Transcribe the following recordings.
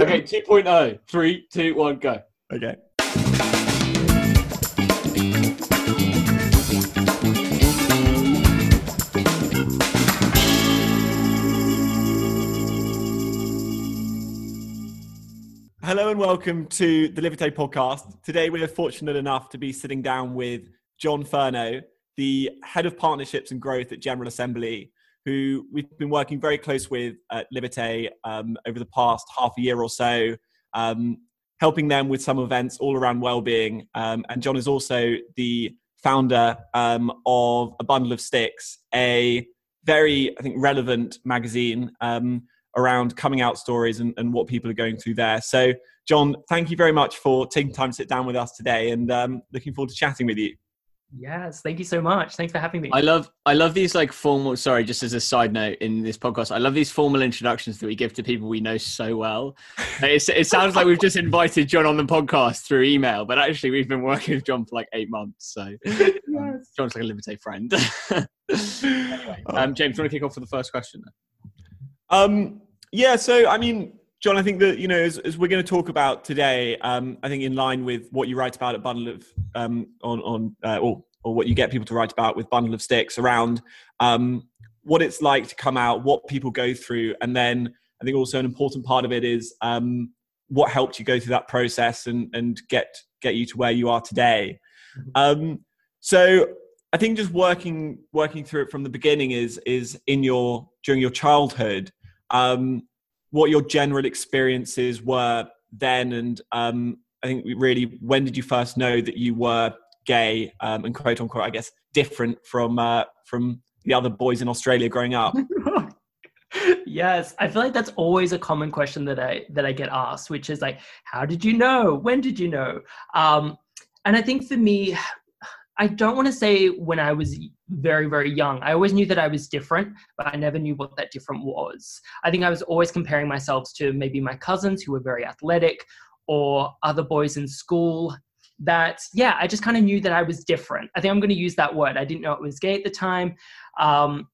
Okay, 2.0. Three, two, one, go. Okay. Hello and welcome to the Livete podcast. Today we're fortunate enough to be sitting down with John Furno, the head of partnerships and growth at General Assembly, who we've been working very close with at Liberté um, over the past half a year or so, um, helping them with some events all around well-being. Um, and John is also the founder um, of A Bundle of Sticks, a very, I think, relevant magazine um, around coming out stories and, and, what people are going through there. So, John, thank you very much for taking time to sit down with us today and um, looking forward to chatting with you. Yes, thank you so much. Thanks for having me. I love I love these like formal sorry, just as a side note in this podcast, I love these formal introductions that we give to people we know so well. it, it sounds like we've just invited John on the podcast through email, but actually we've been working with John for like eight months. So um, yes. John's like a Livete friend. anyway, um, James, do you want to kick off with the first question? Um, yeah, so I mean, John, I think that you know, as, as we're going to talk about today, um, I think in line with what you write about at Bundle of um, on on uh, or or what you get people to write about with Bundle of Sticks around um, what it's like to come out, what people go through, and then I think also an important part of it is um, what helped you go through that process and and get get you to where you are today. Mm-hmm. Um, so I think just working working through it from the beginning is is in your during your childhood. Um, what your general experiences were then, and um, I think really when did you first know that you were gay um, and quote unquote, I guess, different from uh, from the other boys in Australia growing up? yes i feel like that's always a common question that i that i get asked which is like how did you know? When did you know? Um and i think for me I don't want to say when I was very, very young. I always knew that I was different, but I never knew what that different was. I think I was always comparing myself to maybe my cousins who were very athletic or other boys in school that, yeah, I just kind of knew that I was different. I think I'm going to use that word. I didn't know it was gay at the time. Um,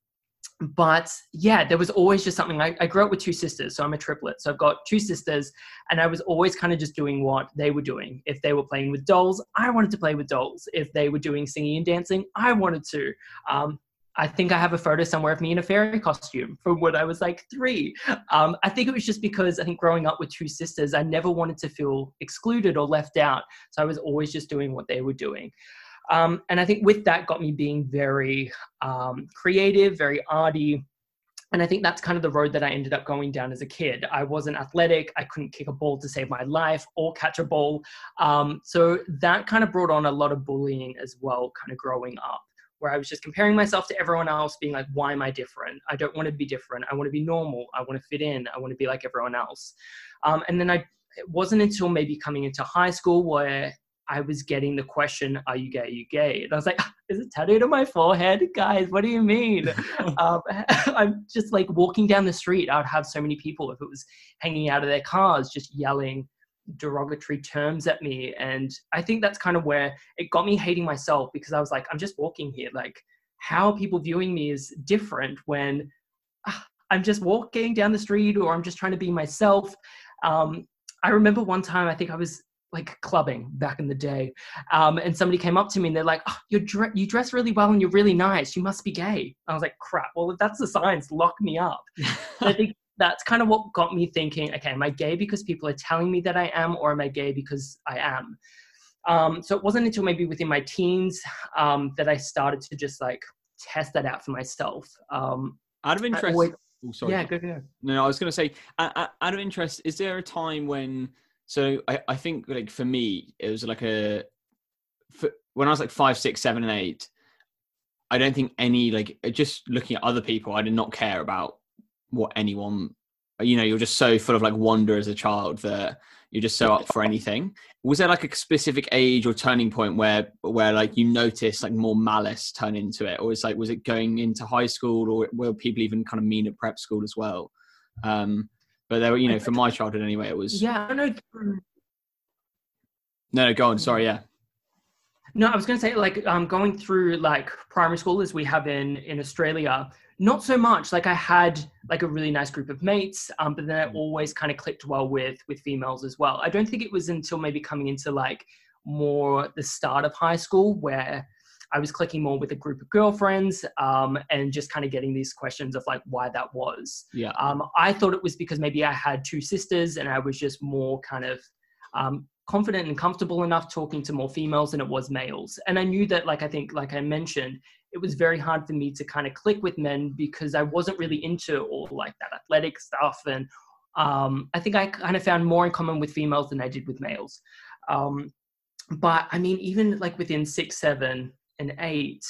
but yeah, there was always just something. I, I, grew up with two sisters, so I'm a triplet. So I've got two sisters, and I was always kind of just doing what they were doing. If they were playing with dolls, I wanted to play with dolls. If they were doing singing and dancing, I wanted to. Um, I think I have a photo somewhere of me in a fairy costume from when I was like three. Um, I think it was just because I think growing up with two sisters, I never wanted to feel excluded or left out. So I was always just doing what they were doing. Um, and I think with that got me being very um, creative, very arty. And I think that's kind of the road that I ended up going down as a kid. I wasn't athletic. I couldn't kick a ball to save my life or catch a ball. Um, so that kind of brought on a lot of bullying as well, kind of growing up, where I was just comparing myself to everyone else, being like, why am I different? I don't want to be different. I want to be normal. I want to fit in. I want to be like everyone else. Um, and then I, it wasn't until maybe coming into high school where I was getting the question, "Are you gay? Are you gay?" And I was like, "Is it tattooed on my forehead, guys? What do you mean?" um, I'm just like walking down the street. I would have so many people if it was hanging out of their cars, just yelling derogatory terms at me, and I think that's kind of where it got me hating myself because I was like, "I'm just walking here. Like, how people viewing me is different when." Uh, I'm just walking down the street, or I'm just trying to be myself. Um, I remember one time, I think I was like clubbing back in the day. Um, and somebody came up to me and they're like, oh, you dre- you dress really well and you're really nice. You must be gay. I was like, crap. Well, if that's the signs, lock me up. I think that's kind of what got me thinking, okay, am I gay because people are telling me that I am, or am I gay because I am? Um, so it wasn't until maybe within my teens um, that I started to just like test that out for myself. Um, out of interest. Always, oh, sorry. Yeah, go, go. No, I was going to say, out of interest, is there a time when so I, I think like for me, it was like a for, when I was like five, six, seven, and eight. I don't think any like just looking at other people, I did not care about what anyone. You know, you're just so full of like wonder as a child that you're just so up for anything. Was there like a specific age or turning point where where like you noticed like more malice turn into it, or was like was it going into high school, or were people even kind of mean at prep school as well? Um, but there were, you know, from my childhood anyway, it was. Yeah, I know. No, no, go on. Sorry, yeah. No, I was going to say like um, going through like primary school as we have in in Australia. Not so much. Like I had like a really nice group of mates, um, but then I always kind of clicked well with with females as well. I don't think it was until maybe coming into like more the start of high school where I was clicking more with a group of girlfriends um, and just kind of getting these questions of like why that was. Yeah. Um, I thought it was because maybe I had two sisters and I was just more kind of um, confident and comfortable enough talking to more females than it was males. And I knew that, like I think, like I mentioned, it was very hard for me to kind of click with men because I wasn't really into all like that athletic stuff. And um, I think I kind of found more in common with females than I did with males. Um, but I mean, even like within six, seven, and eight,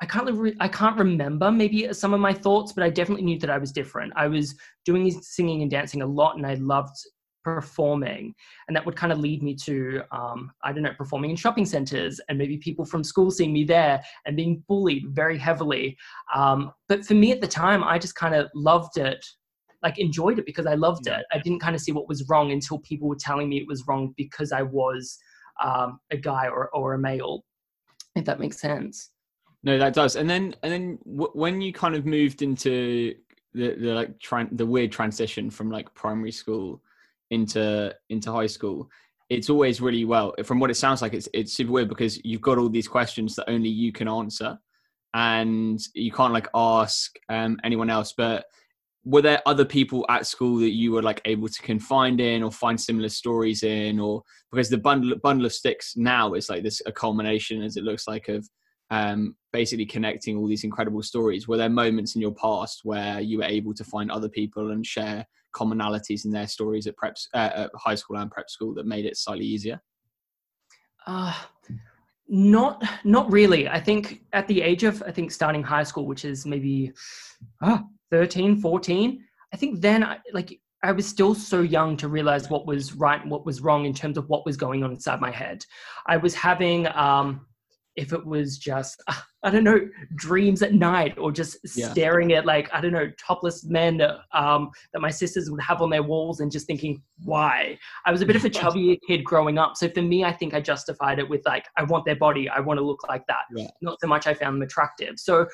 I can't re- I can't remember maybe some of my thoughts, but I definitely knew that I was different. I was doing singing and dancing a lot, and I loved performing, and that would kind of lead me to um, I don't know performing in shopping centers, and maybe people from school seeing me there and being bullied very heavily. Um, but for me at the time, I just kind of loved it like enjoyed it because I loved it. I didn't kind of see what was wrong until people were telling me it was wrong because I was um, a guy or, or a male if that makes sense. No that does. And then and then w- when you kind of moved into the, the like tran- the weird transition from like primary school into into high school it's always really well from what it sounds like it's it's super weird because you've got all these questions that only you can answer and you can't like ask um, anyone else. But were there other people at school that you were like able to confide in or find similar stories in? Or because the bundle bundle of sticks now is like this a culmination as it looks like of um, basically connecting all these incredible stories. Were there moments in your past where you were able to find other people and share commonalities in their stories at prep uh, at high school and prep school that made it slightly easier? Uh, not not really. I think at the age of i think starting high school which is maybe uh, 13, 14, I think then I, like I was still so young to realize what was right and what was wrong in terms of what was going on inside my head. I was having, um, if it was just, I don't know, dreams at night or just yeah. staring at like, I don't know, topless men um, that my sisters would have on their walls and just thinking, why? I was a bit of a chubby kid growing up. So for me, I think I justified it with like, I want their body. I want to look like that. Yeah. Not so much I found them attractive. So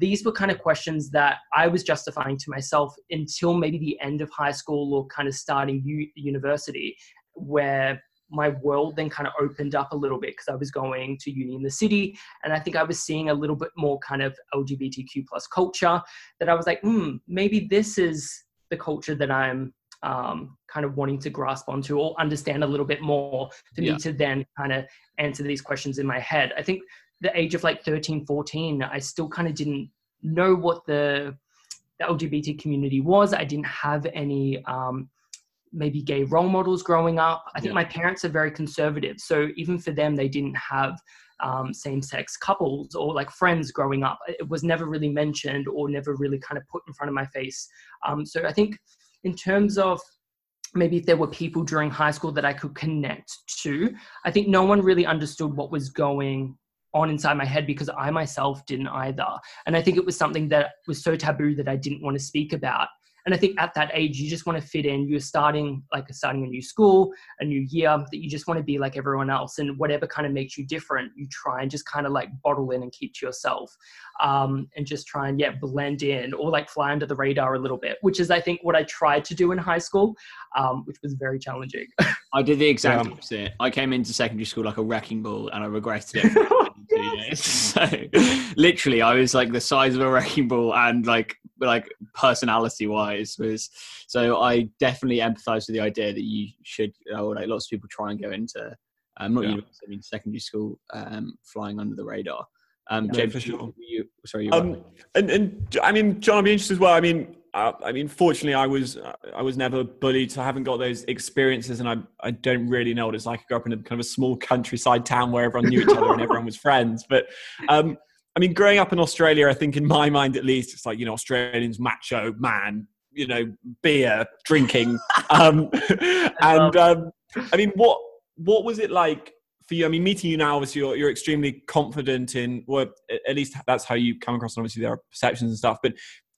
these were kind of questions that I was justifying to myself until maybe the end of high school or kind of starting u- university, where my world then kind of opened up a little bit because I was going to uni in the city, and I think I was seeing a little bit more kind of LGBTQ plus culture. That I was like, hmm, maybe this is the culture that I'm um, kind of wanting to grasp onto or understand a little bit more for yeah. me to then kind of answer these questions in my head. I think the age of like 13, 14, I still kind of didn't know what the, the LGBT community was. I didn't have any um, maybe gay role models growing up. I think yeah. my parents are very conservative. So even for them, they didn't have um, same sex couples or like friends growing up. It was never really mentioned or never really kind of put in front of my face. Um, so I think in terms of maybe if there were people during high school that I could connect to, I think no one really understood what was going on inside my head because I myself didn't either. And I think it was something that was so taboo that I didn't want to speak about. And i think at that age you just want to fit in. You're starting like starting a new school a new year that you just want to be like everyone else. And whatever kind of makes you different you try and just kind of like bottle in and keep to yourself um, and just try and yeah blend in or like fly under the radar a little bit which is i think what i tried to do in high school um, which was very challenging. I did the exact yeah. opposite. I came into secondary school like a wrecking ball and i regretted it so literally i was like the size of a wrecking ball and like like personality wise was so i definitely empathize with the idea that you should or like lots of people try and go into um not yeah. university i mean secondary school um flying under the radar um yeah, james sure. you, sorry you um and, and i mean john i'd be interested as well i mean uh, I mean, fortunately, I was I was never bullied, so I haven't got those experiences, and I I don't really know what it's like. I grew up in a kind of a small countryside town where everyone knew each other and everyone was friends. But um, I mean, growing up in Australia, I think in my mind at least, it's like, you know, Australians macho man, you know, beer, drinking. um, and um, I mean, what what was it like for you? I mean, meeting you now, obviously, you're, you're extremely confident in, well, at least that's how you come across. And obviously, there are perceptions and stuff. But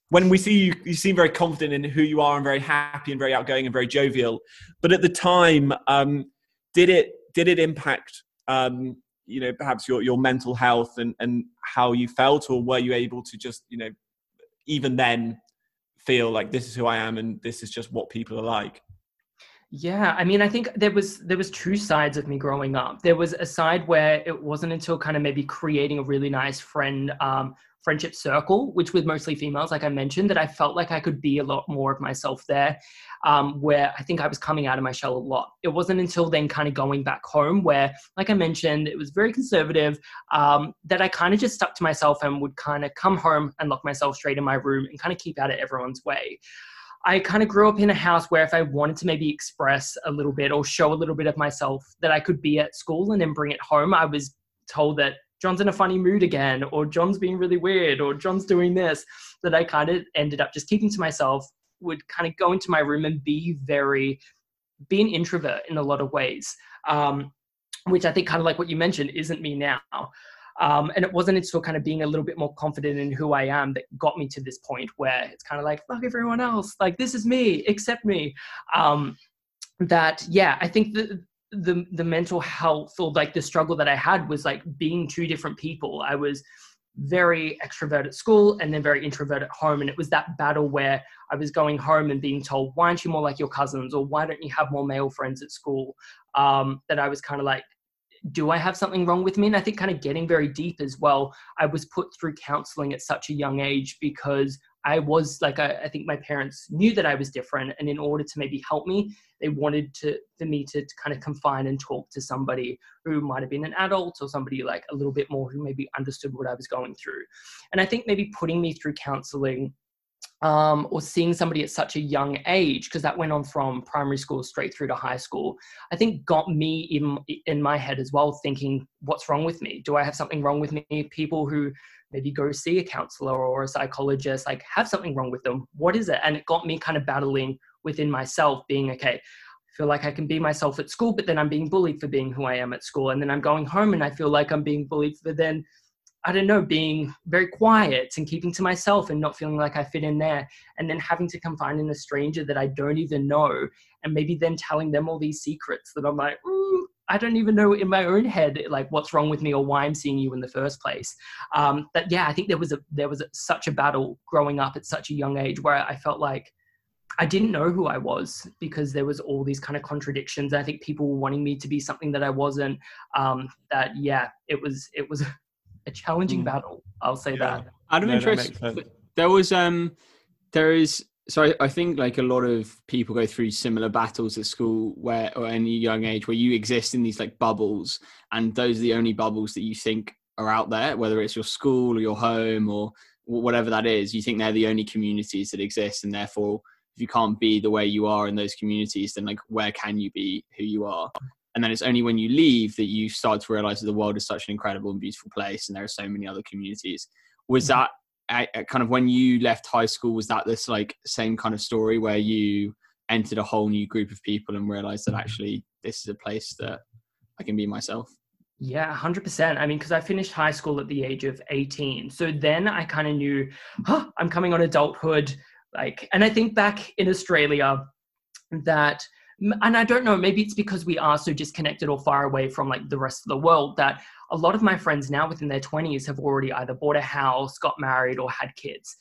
when we see you, you seem very confident in who you are and very happy and very outgoing and very jovial. But at the time, um, did it did it impact um, you know perhaps your your mental health and and how you felt, or were you able to just you know even then feel like this is who I am and this is just what people are like? Yeah, I mean, I think there was there was two sides of me growing up. There was a side where it wasn't until kind of maybe creating a really nice friend um, friendship circle, which was mostly females, like I mentioned, that I felt like I could be a lot more of myself there. Um, where I think I was coming out of my shell a lot. It wasn't until then, kind of going back home, where, like I mentioned, it was very conservative, um, that I kind of just stuck to myself and would kind of come home and lock myself straight in my room and kind of keep out of everyone's way. I kind of grew up in a house where if I wanted to maybe express a little bit or show a little bit of myself that I could be at school and then bring it home, I was told that John's in a funny mood again, or John's being really weird, or John's doing this, that I kind of ended up just keeping to myself, would kind of go into my room and be very, be an introvert in a lot of ways. Um, which I think kind of like what you mentioned isn't me now. Um, and it wasn't until kind of being a little bit more confident in who I am that got me to this point where it's kind of like, fuck everyone else. Like, this is me, accept me. Um, that, yeah, I think the, the, the mental health or like the struggle that I had was like being two different people. I was very extrovert at school and then very introvert at home. And it was that battle where I was going home and being told, why aren't you more like your cousins? Or why don't you have more male friends at school? Um, that I was kind of like, do I have something wrong with me? And I think kind of getting very deep as well. I was put through counseling at such a young age because I was like, I, I, think my parents knew that I was different. And in order to maybe help me, they wanted to, for me to, to kind of confine and talk to somebody who might have been an adult or somebody like a little bit more who maybe understood what I was going through. And I think maybe putting me through counseling um, or seeing somebody at such a young age, because that went on from primary school straight through to high school, I think got me in, in my head as well, thinking, what's wrong with me? Do I have something wrong with me? People who maybe go see a counselor or a psychologist, like have something wrong with them. What is it? And it got me kind of battling within myself, being okay, I feel like I can be myself at school, but then I'm being bullied for being who I am at school. And then I'm going home and I feel like I'm being bullied for then I don't know, being very quiet and keeping to myself and not feeling like I fit in there, and then having to confide in a stranger that I don't even know, and maybe then telling them all these secrets that I'm like, mm, I don't even know in my own head like what's wrong with me or why I'm seeing you in the first place. Um, but yeah, I think there was a there was a, such a battle growing up at such a young age where I felt like I didn't know who I was because there was all these kind of contradictions. I think people were wanting me to be something that I wasn't. Um, that yeah, it was it was a challenging mm. battle. I'll say yeah. that. Out of no, interest, there was um, there is so I, I, think like a lot of people go through similar battles at school where or any young age where you exist in these like bubbles and those are the only bubbles that you think are out there whether it's your school or your home or whatever that is. You think they're the only communities that exist and therefore if you can't be the way you are in those communities then like where can you be who you are? And then it's only when you leave that you start to realize that the world is such an incredible and beautiful place and there are so many other communities. Was mm-hmm. Kind of when you left high school was that this like same kind of story where you entered a whole new group of people and realized that mm-hmm. actually this is a place that i can be myself yeah, 100%. I mean, because I finished high school at the age of 18. So then I kind of knew, oh, I'm coming on adulthood. Like, and I think back in Australia that and I don't know, maybe it's because we are so disconnected or far away from like the rest of the world that a lot of my friends now within their 20s have already either bought a house, got married, or had kids.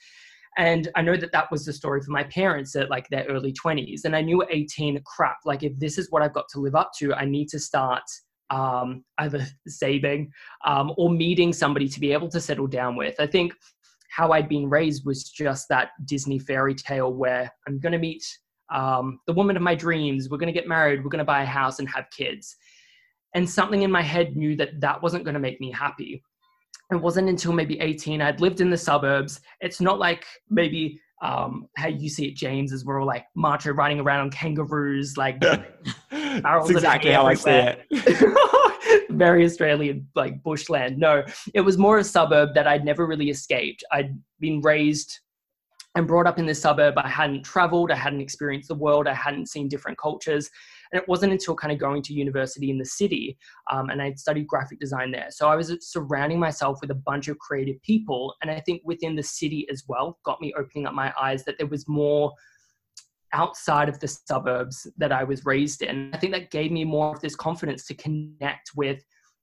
And I know that that was the story for my parents at like their early 20s. And I knew at 18, crap, like if this is what I've got to live up to, I need to start um, either saving um, or meeting somebody to be able to settle down with. I think how I'd been raised was just that Disney fairy tale where I'm going to meet um, the woman of my dreams. We're going to get married. We're going to buy a house and have kids. And something in my head knew that that wasn't going to make me happy. It wasn't until maybe 18. I'd lived in the suburbs. It's not like maybe um, how you see it, James, is we're all like macho riding around on kangaroos, like That's exactly how I see it. Very Australian, like bushland. No, it was more a suburb that I'd never really escaped. I'd been raised and brought up in the suburb. I hadn't traveled, I hadn't experienced the world, I hadn't seen different cultures. And it wasn't until kind of going to university in the city um, and I'd studied graphic design there. So I was surrounding myself with a bunch of creative people. And I think within the city as well got me opening up my eyes that there was more outside of the suburbs that I was raised in. I think that gave me more of this confidence to connect with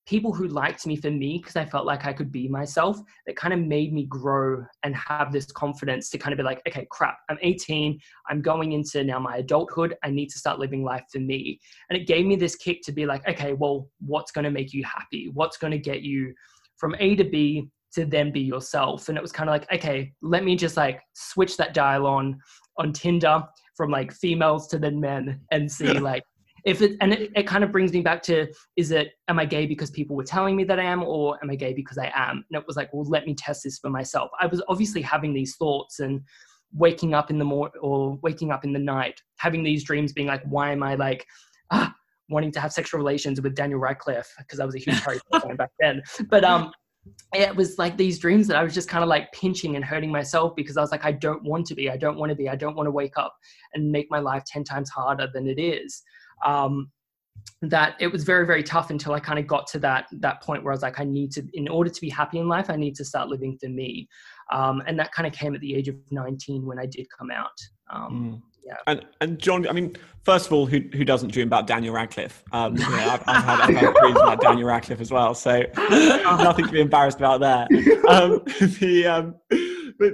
people who liked me for me because I felt like I could be myself that kind of made me grow and have this confidence to kind of be like, okay, crap, I'm 18. I'm going into now my adulthood. I need to start living life for me. And it gave me this kick to be like, okay, well, what's going to make you happy? What's going to get you from A to B to then be yourself? And it was kind of like, okay, let me just like switch that dial on on Tinder from like females to then men and see like if it and it, it kind of brings me back to is it am i gay because people were telling me that i am or am i gay because i am? And it was like well let me test this for myself. I was obviously having these thoughts and waking up in the morning or waking up in the night having these dreams being like why am i like ah, wanting to have sexual relations with daniel radcliffe? Because i was a huge harry fan back then. But um it was like these dreams that I was just kind of like pinching and hurting myself because I was like, I don't want to be, I don't want to be, I don't want to wake up and make my life 10 times harder than it is um, that it was very very tough until i kind of got to that that point where i was like i need to in order to be happy in life i need to start living for me. Um, and that kind of came at the age of 19 when i did come out. Um, mm. yeah. And and john i mean first of all who who doesn't dream about daniel radcliffe? Um, yeah, I've, I've, had, I've had dreams about daniel radcliffe as well so nothing to be embarrassed about there. Um, the um, but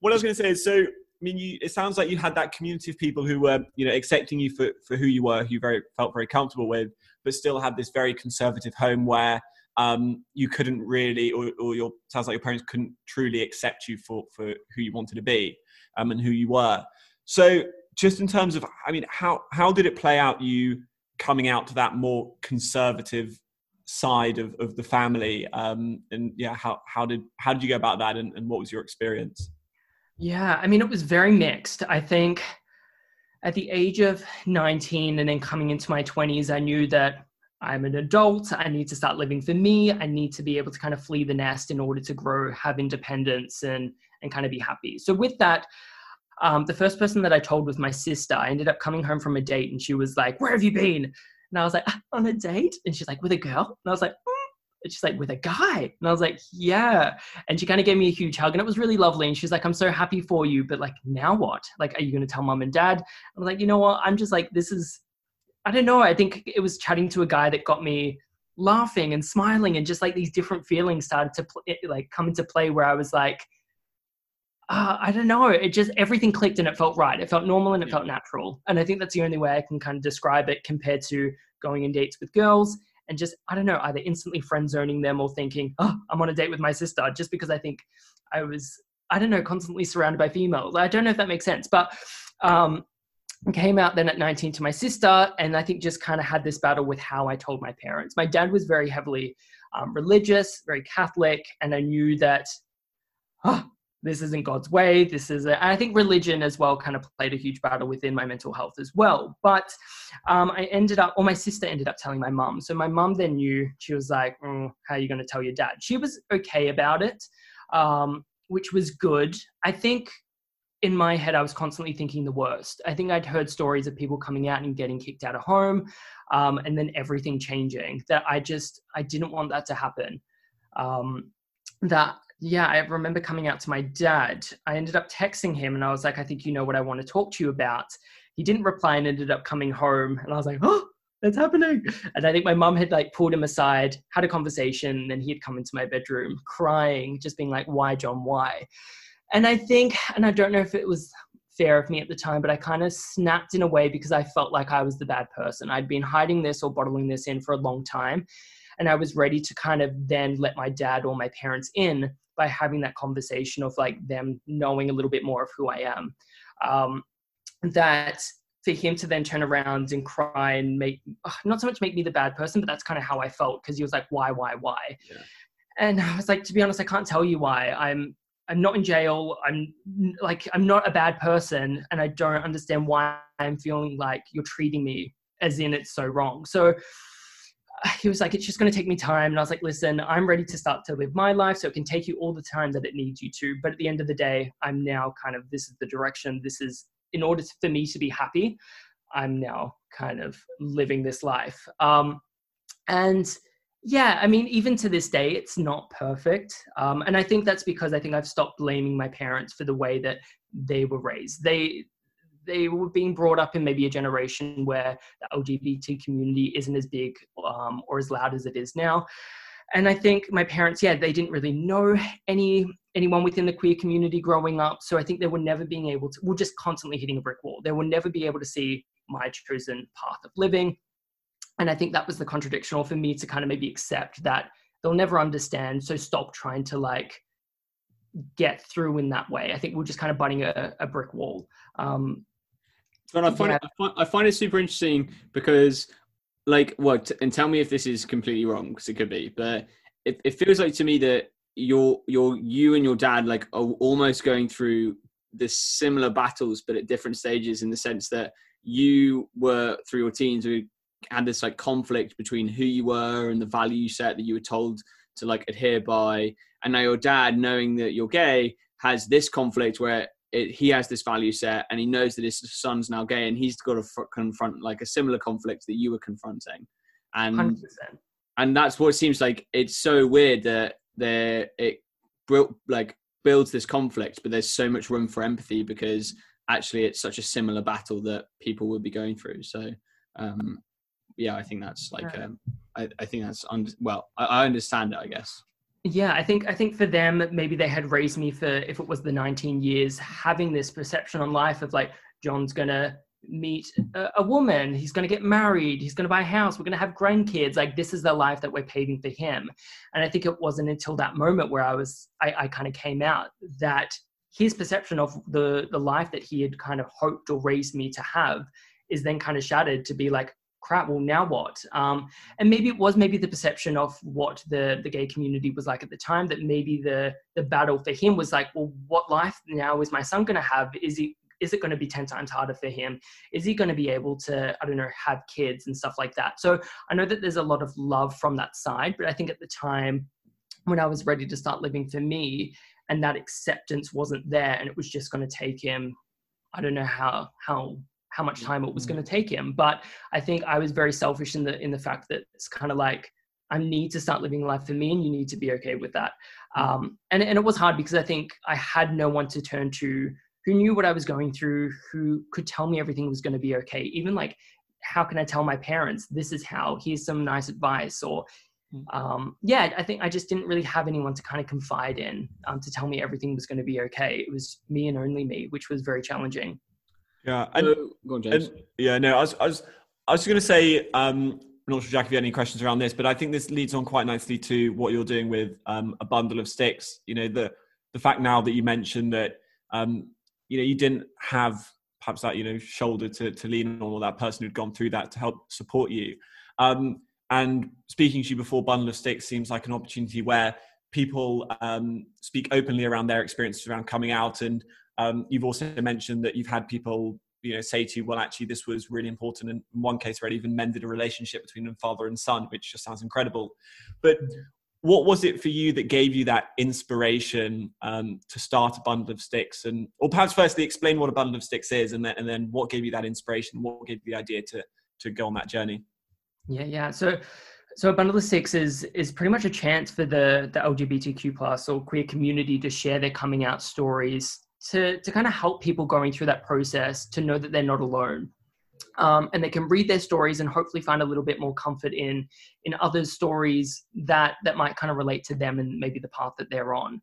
what i was going to say is so I mean, you, it sounds like you had that community of people who were, you know, accepting you for, for who you were, who you very felt very comfortable with, but still had this very conservative home where um, you couldn't really, or, or your sounds like your parents couldn't truly accept you for for who you wanted to be um, and who you were. So, just in terms of, I mean, how how did it play out? You coming out to that more conservative side of, of the family, um, and yeah, how how did how did you go about that, and, and what was your experience? Yeah, I mean, it was very mixed. I think at the age of 19 and then coming into my 20s, I knew that I'm an adult. I need to start living for me. I need to be able to kind of flee the nest in order to grow, have independence, and and kind of be happy. So with that, um, the first person that I told was my sister. I ended up coming home from a date, and she was like, "Where have you been?" And I was like, "On a date," and she's like, "With a girl?" And I was like, she's like, with a guy. And I was like, yeah. And she kind of gave me a huge hug and it was really lovely. And she's like, I'm so happy for you. But like, now what? Like, are you going to tell mom and dad? I was like, you know what? I'm just like, this is, I don't know. I think it was chatting to a guy that got me laughing and smiling and just like these different feelings started to pl- like come into play where I was like, uh, I don't know. It just everything clicked and it felt right. It felt normal and it felt natural. And I think that's the only way I can kind of describe it compared to going on dates with girls and just I don't know either instantly friend zoning them or thinking oh I'm on a date with my sister just because I think I was I don't know constantly surrounded by females. I don't know if that makes sense, but um, came out then at 19 to my sister and I think just kind of had this battle with how I told my parents. My dad was very heavily um, religious, very Catholic, and I knew that oh, this isn't God's way. This is, a, I think religion as well kind of played a huge battle within my mental health as well. But um, I ended up, or my sister ended up telling my mum. So my mum then knew, she was like, mm, How are you going to tell your dad? She was okay about it, um, which was good. I think in my head, I was constantly thinking the worst. I think I'd heard stories of people coming out and getting kicked out of home um, and then everything changing. That I just, I didn't want that to happen. Um, that yeah, I remember coming out to my dad. I ended up texting him and I was like, I think you know what I want to talk to you about. He didn't reply and ended up coming home. And I was like, oh, that's happening. And I think my mum had like pulled him aside, had a conversation, and then he had come into my bedroom crying, just being like, why, John, why? And I think, and I don't know if it was fair of me at the time, but I kind of snapped in a way because I felt like I was the bad person. I'd been hiding this or bottling this in for a long time. And I was ready to kind of then let my dad or my parents in by having that conversation of like them knowing a little bit more of who I am. Um, that for him to then turn around and cry and make not so much make me the bad person, but that's kind of how I felt because he was like, why, why, why? Yeah. And I was like, to be honest, I can't tell you why. I'm I'm not in jail. I'm like I'm not a bad person, and I don't understand why I'm feeling like you're treating me as in it's so wrong. So he was like, it's just going to take me time. And I was like, listen, I'm ready to start to live my life. So it can take you all the time that it needs you to. But at the end of the day, I'm now kind of, this is the direction. This is, in order for me to be happy, I'm now kind of living this life. Um, and yeah, I mean, even to this day, it's not perfect. Um, and I think that's because I think I've stopped blaming my parents for the way that they were raised. They, they were being brought up in maybe a generation where the LGBT community isn't as big um, or as loud as it is now. And I think my parents, yeah, they didn't really know any anyone within the queer community growing up. So I think they were never being able to, we're just constantly hitting a brick wall. They will never be able to see my chosen path of living. And I think that was the contradictional for me to kind of maybe accept that they'll never understand. So stop trying to like get through in that way. I think we're just kind of butting a, a brick wall. Um, but I find, yeah. it, I find, I find it super interesting because, like, what? And tell me if this is completely wrong because it could be. But it, it feels like to me that you're you're you and your dad like are almost going through the similar battles, but at different stages in the sense that you were through your teens who had this like conflict between who you were and the value set that you were told to like adhere by and now your dad knowing that you're gay has this conflict where it, he has this value set and he knows that his son's now gay and he's got to f- confront like a similar conflict that you were confronting. And 100%. and that's what it seems like it's so weird that there it built like builds this conflict but there's so much room for empathy because actually it's such a similar battle that people would be going through. So um yeah i think that's like um i, I think that's un- well I, I understand it i guess yeah i think i think for them maybe they had raised me for if it was the 19 years having this perception on life of like john's gonna meet a, a woman he's gonna get married he's gonna buy a house we're gonna have grandkids like this is the life that we're paving for him. And i think it wasn't until that moment where i was i, I kind of came out that his perception of the the life that he had kind of hoped or raised me to have is then kind of shattered to be like crap well now what? Um, and maybe it was maybe the perception of what the the gay community was like at the time that maybe the the battle for him was like well what life now is my son going to have? Is he is it going to be 10 times harder for him? Is he going to be able to i don't know have kids and stuff like that? So i know that there's a lot of love from that side but i think at the time when i was ready to start living for me and that acceptance wasn't there and it was just going to take him i don't know how how how much time it was going to take him. But I think I was very selfish in the in the fact that it's kind of like I need to start living life for me, and you need to be okay with that. Um, and and it was hard because I think I had no one to turn to who knew what I was going through, who could tell me everything was going to be okay. Even like, how can I tell my parents this is how? Here's some nice advice, or hmm. um, yeah, I think I just didn't really have anyone to kind of confide in um, to tell me everything was going to be okay. It was me and only me, which was very challenging. Yeah, and, so, go on, James. And, yeah, no, I was, I was, I was going to say, um, I'm not sure, Jack, if you had any questions around this, but I think this leads on quite nicely to what you're doing with um, a bundle of sticks. You know, the the fact now that you mentioned that, um, you know, you didn't have perhaps that you know shoulder to to lean on, or that person who'd gone through that to help support you. Um, and speaking to you before, bundle of sticks seems like an opportunity where people um, speak openly around their experiences around coming out and um, you've also mentioned that you've had people, you know, say to you, "Well, actually, this was really important." And in one case, where it even mended a relationship between a father and son, which just sounds incredible. But what was it for you that gave you that inspiration um, to start a bundle of sticks? And, or perhaps firstly, explain what a bundle of sticks is, and then and then what gave you that inspiration? What gave you the idea to to go on that journey? Yeah, yeah. So so a bundle of sticks is is pretty much a chance for the the LGBTQ plus or queer community to share their coming out stories to, to kind of help people going through that process to know that they're not alone. Um, and they can read their stories and hopefully find a little bit more comfort in in others' stories that that might kind of relate to them and maybe the path that they're on.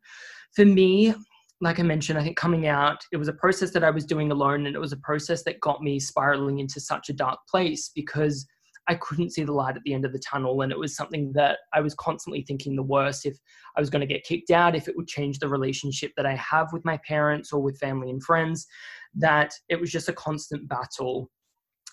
For me, like I mentioned, I think coming out, it was a process that I was doing alone, and it was a process that got me spiraling into such a dark place because I couldn't see the light at the end of the tunnel. And it was something that I was constantly thinking the worst if I was going to get kicked out, if it would change the relationship that I have with my parents or with family and friends, that it was just a constant battle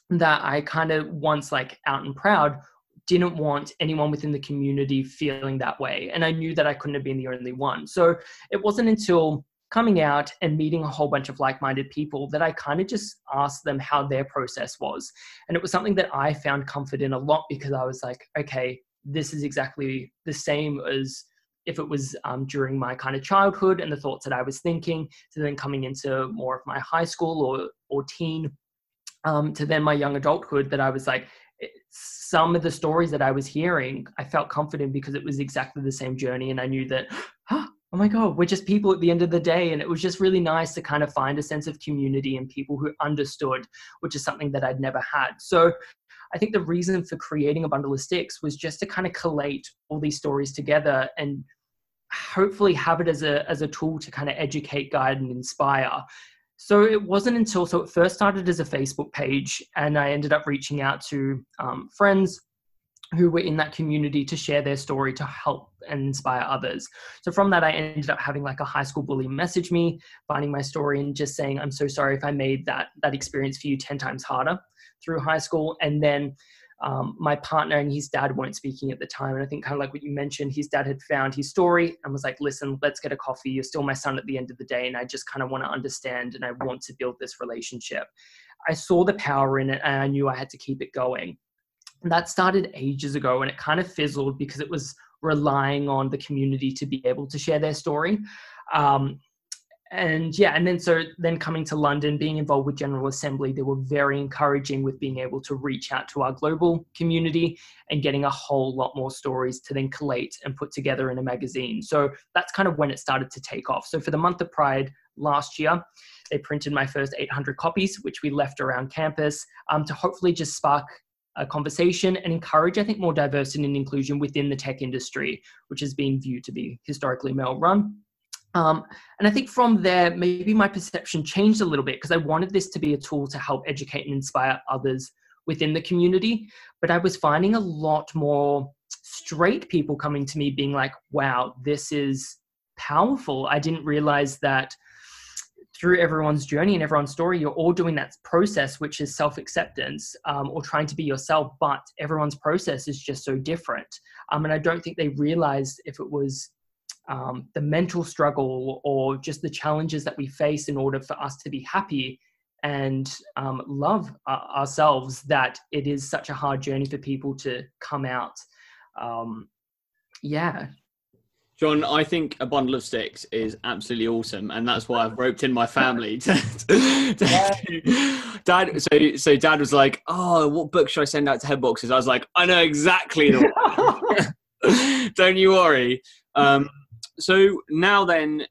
that I kind of once like out and proud didn't want anyone within the community feeling that way. And I knew that I couldn't have been the only one. So it wasn't until coming out and meeting a whole bunch of like-minded people that I kind of just asked them how their process was. And it was something that I found comfort in a lot because I was like, okay, this is exactly the same as if it was um, during my kind of childhood and the thoughts that I was thinking, to then coming into more of my high school or or teen, um, to then my young adulthood, that I was like, some of the stories that I was hearing, I felt confident because it was exactly the same journey, and I knew that, oh oh my god we're just people at the end of the day. And it was just really nice to kind of find a sense of community and people who understood which is something that i'd never had. So i think the reason for creating a bundle of sticks was just to kind of collate all these stories together and hopefully have it as a as a tool to kind of educate guide and inspire. So it wasn't until so it first started as a facebook page and i ended up reaching out to um, friends who were in that community to share their story to help and inspire others. So from that, I ended up having like a high school bully message me, finding my story and just saying, I'm so sorry if I made that that experience for you 10 times harder through high school. And then um, my partner and his dad weren't speaking at the time. And I think kind of like what you mentioned, his dad had found his story and was like, listen, let's get a coffee. You're still my son at the end of the day. And I just kind of want to understand and I want to build this relationship. I saw the power in it and I knew I had to keep it going. And that started ages ago and it kind of fizzled because it was relying on the community to be able to share their story. Um, and yeah, and then so then coming to London, being involved with General Assembly, they were very encouraging with being able to reach out to our global community and getting a whole lot more stories to then collate and put together in a magazine. So that's kind of when it started to take off. So for the month of Pride last year, they printed my first 800 copies, which we left around campus um, to hopefully just spark a conversation and encourage, I think, more diversity and inclusion within the tech industry, which has been viewed to be historically male run. Um, and I think from there, maybe my perception changed a little bit because I wanted this to be a tool to help educate and inspire others within the community. But I was finding a lot more straight people coming to me being like, wow, this is powerful. I didn't realize that through everyone's journey and everyone's story, you're all doing that process, which is self acceptance um, or trying to be yourself, but everyone's process is just so different. Um, and I don't think they realized if it was um, the mental struggle or just the challenges that we face in order for us to be happy and um, love uh, ourselves, that it is such a hard journey for people to come out. Um, yeah, John, I think a bundle of sticks is absolutely awesome, and that's why I've roped in my family. To, to, dad, so so Dad was like, "Oh, what book should I send out to headboxes?" I was like, "I know exactly the one. Don't you worry." Um, so now then,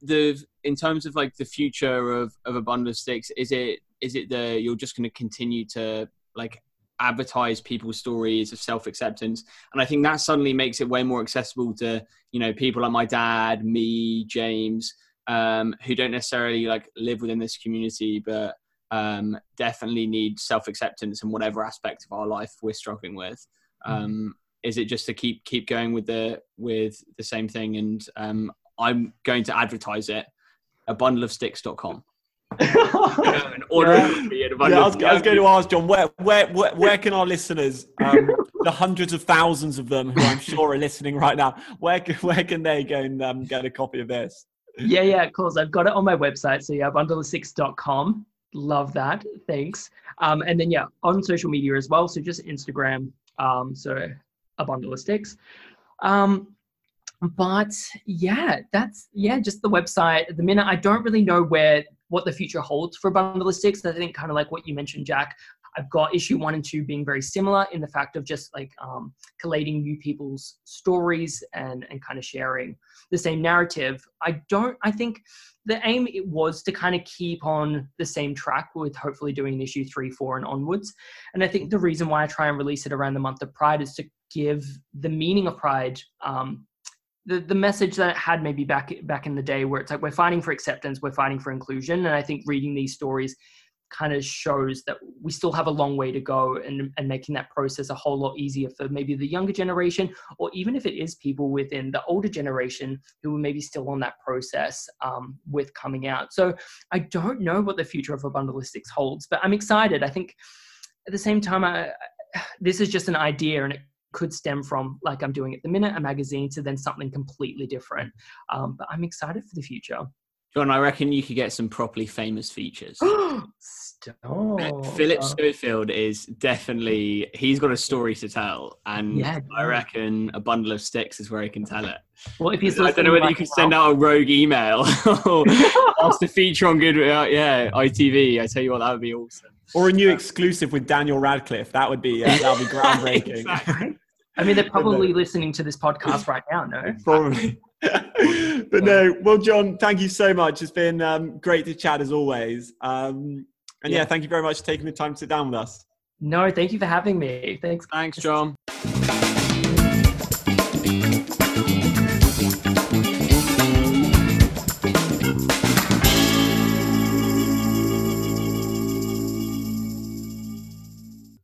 the in terms of like the future of of a bundle of sticks, is it is it the you're just going to continue to like advertise people's stories of self-acceptance and i think that suddenly makes it way more accessible to you know people like my dad me james um, who don't necessarily like live within this community but um, definitely need self-acceptance in whatever aspect of our life we're struggling with mm-hmm. um, mm. is it just to keep keep going with the with the same thing and um, i'm going to advertise it a bundle of order yeah. yeah, I, was, I was going to ask John, where, where, where, where can our listeners, um, the hundreds of thousands of them who I'm sure are listening right now, where, where can they go and um, get a copy of this? Yeah, yeah, of course. I've got it on my website. So yeah, bundle6.com. Love that. Thanks. Um, and then yeah, on social media as well. So just Instagram. Um, so a bundle of sticks. Um, but yeah, that's yeah, just the website. At the minute, I don't really know where what the future holds for bundle of. I think kind of like what you mentioned, Jack. I've got issue one and two being very similar in the fact of just like um, collating new people's stories and and kind of sharing the same narrative. I don't. I think the aim it was to kind of keep on the same track with hopefully doing issue three, four, and onwards. And I think the reason why I try and release it around the month of Pride is to give the meaning of Pride um, the, the message that it had maybe back back in the day where it's like we're fighting for acceptance we're fighting for inclusion. And i think reading these stories kind of shows that we still have a long way to go and, and making that process a whole lot easier for maybe the younger generation or even if it is people within the older generation who are maybe still on that process um, with coming out. So i don't know what the future of a bundle of sticks holds but i'm excited. I think at the same time I, this is just an idea and it could stem from like I'm doing at the minute, a magazine, to then something completely different. Um, but I'm excited for the future. John, I reckon you could get some properly famous features. Stop. Philip Schofield is definitely he's got a story to tell, and yeah, I reckon a bundle of sticks is where he can tell it. Well, if he's I don't know whether you could send out a rogue email or ask to feature on good, uh, yeah, ITV. I tell you what, that would be awesome. Or a new exclusive with Daniel Radcliffe. That would be uh, that would be groundbreaking. I mean, they're probably listening to this podcast right now, no? Probably. but no, well, John, thank you so much. It's been um, great to chat as always. Um, and yeah. yeah, thank you very much for taking the time to sit down with us. No, thank you for having me. Thanks. Thanks, John.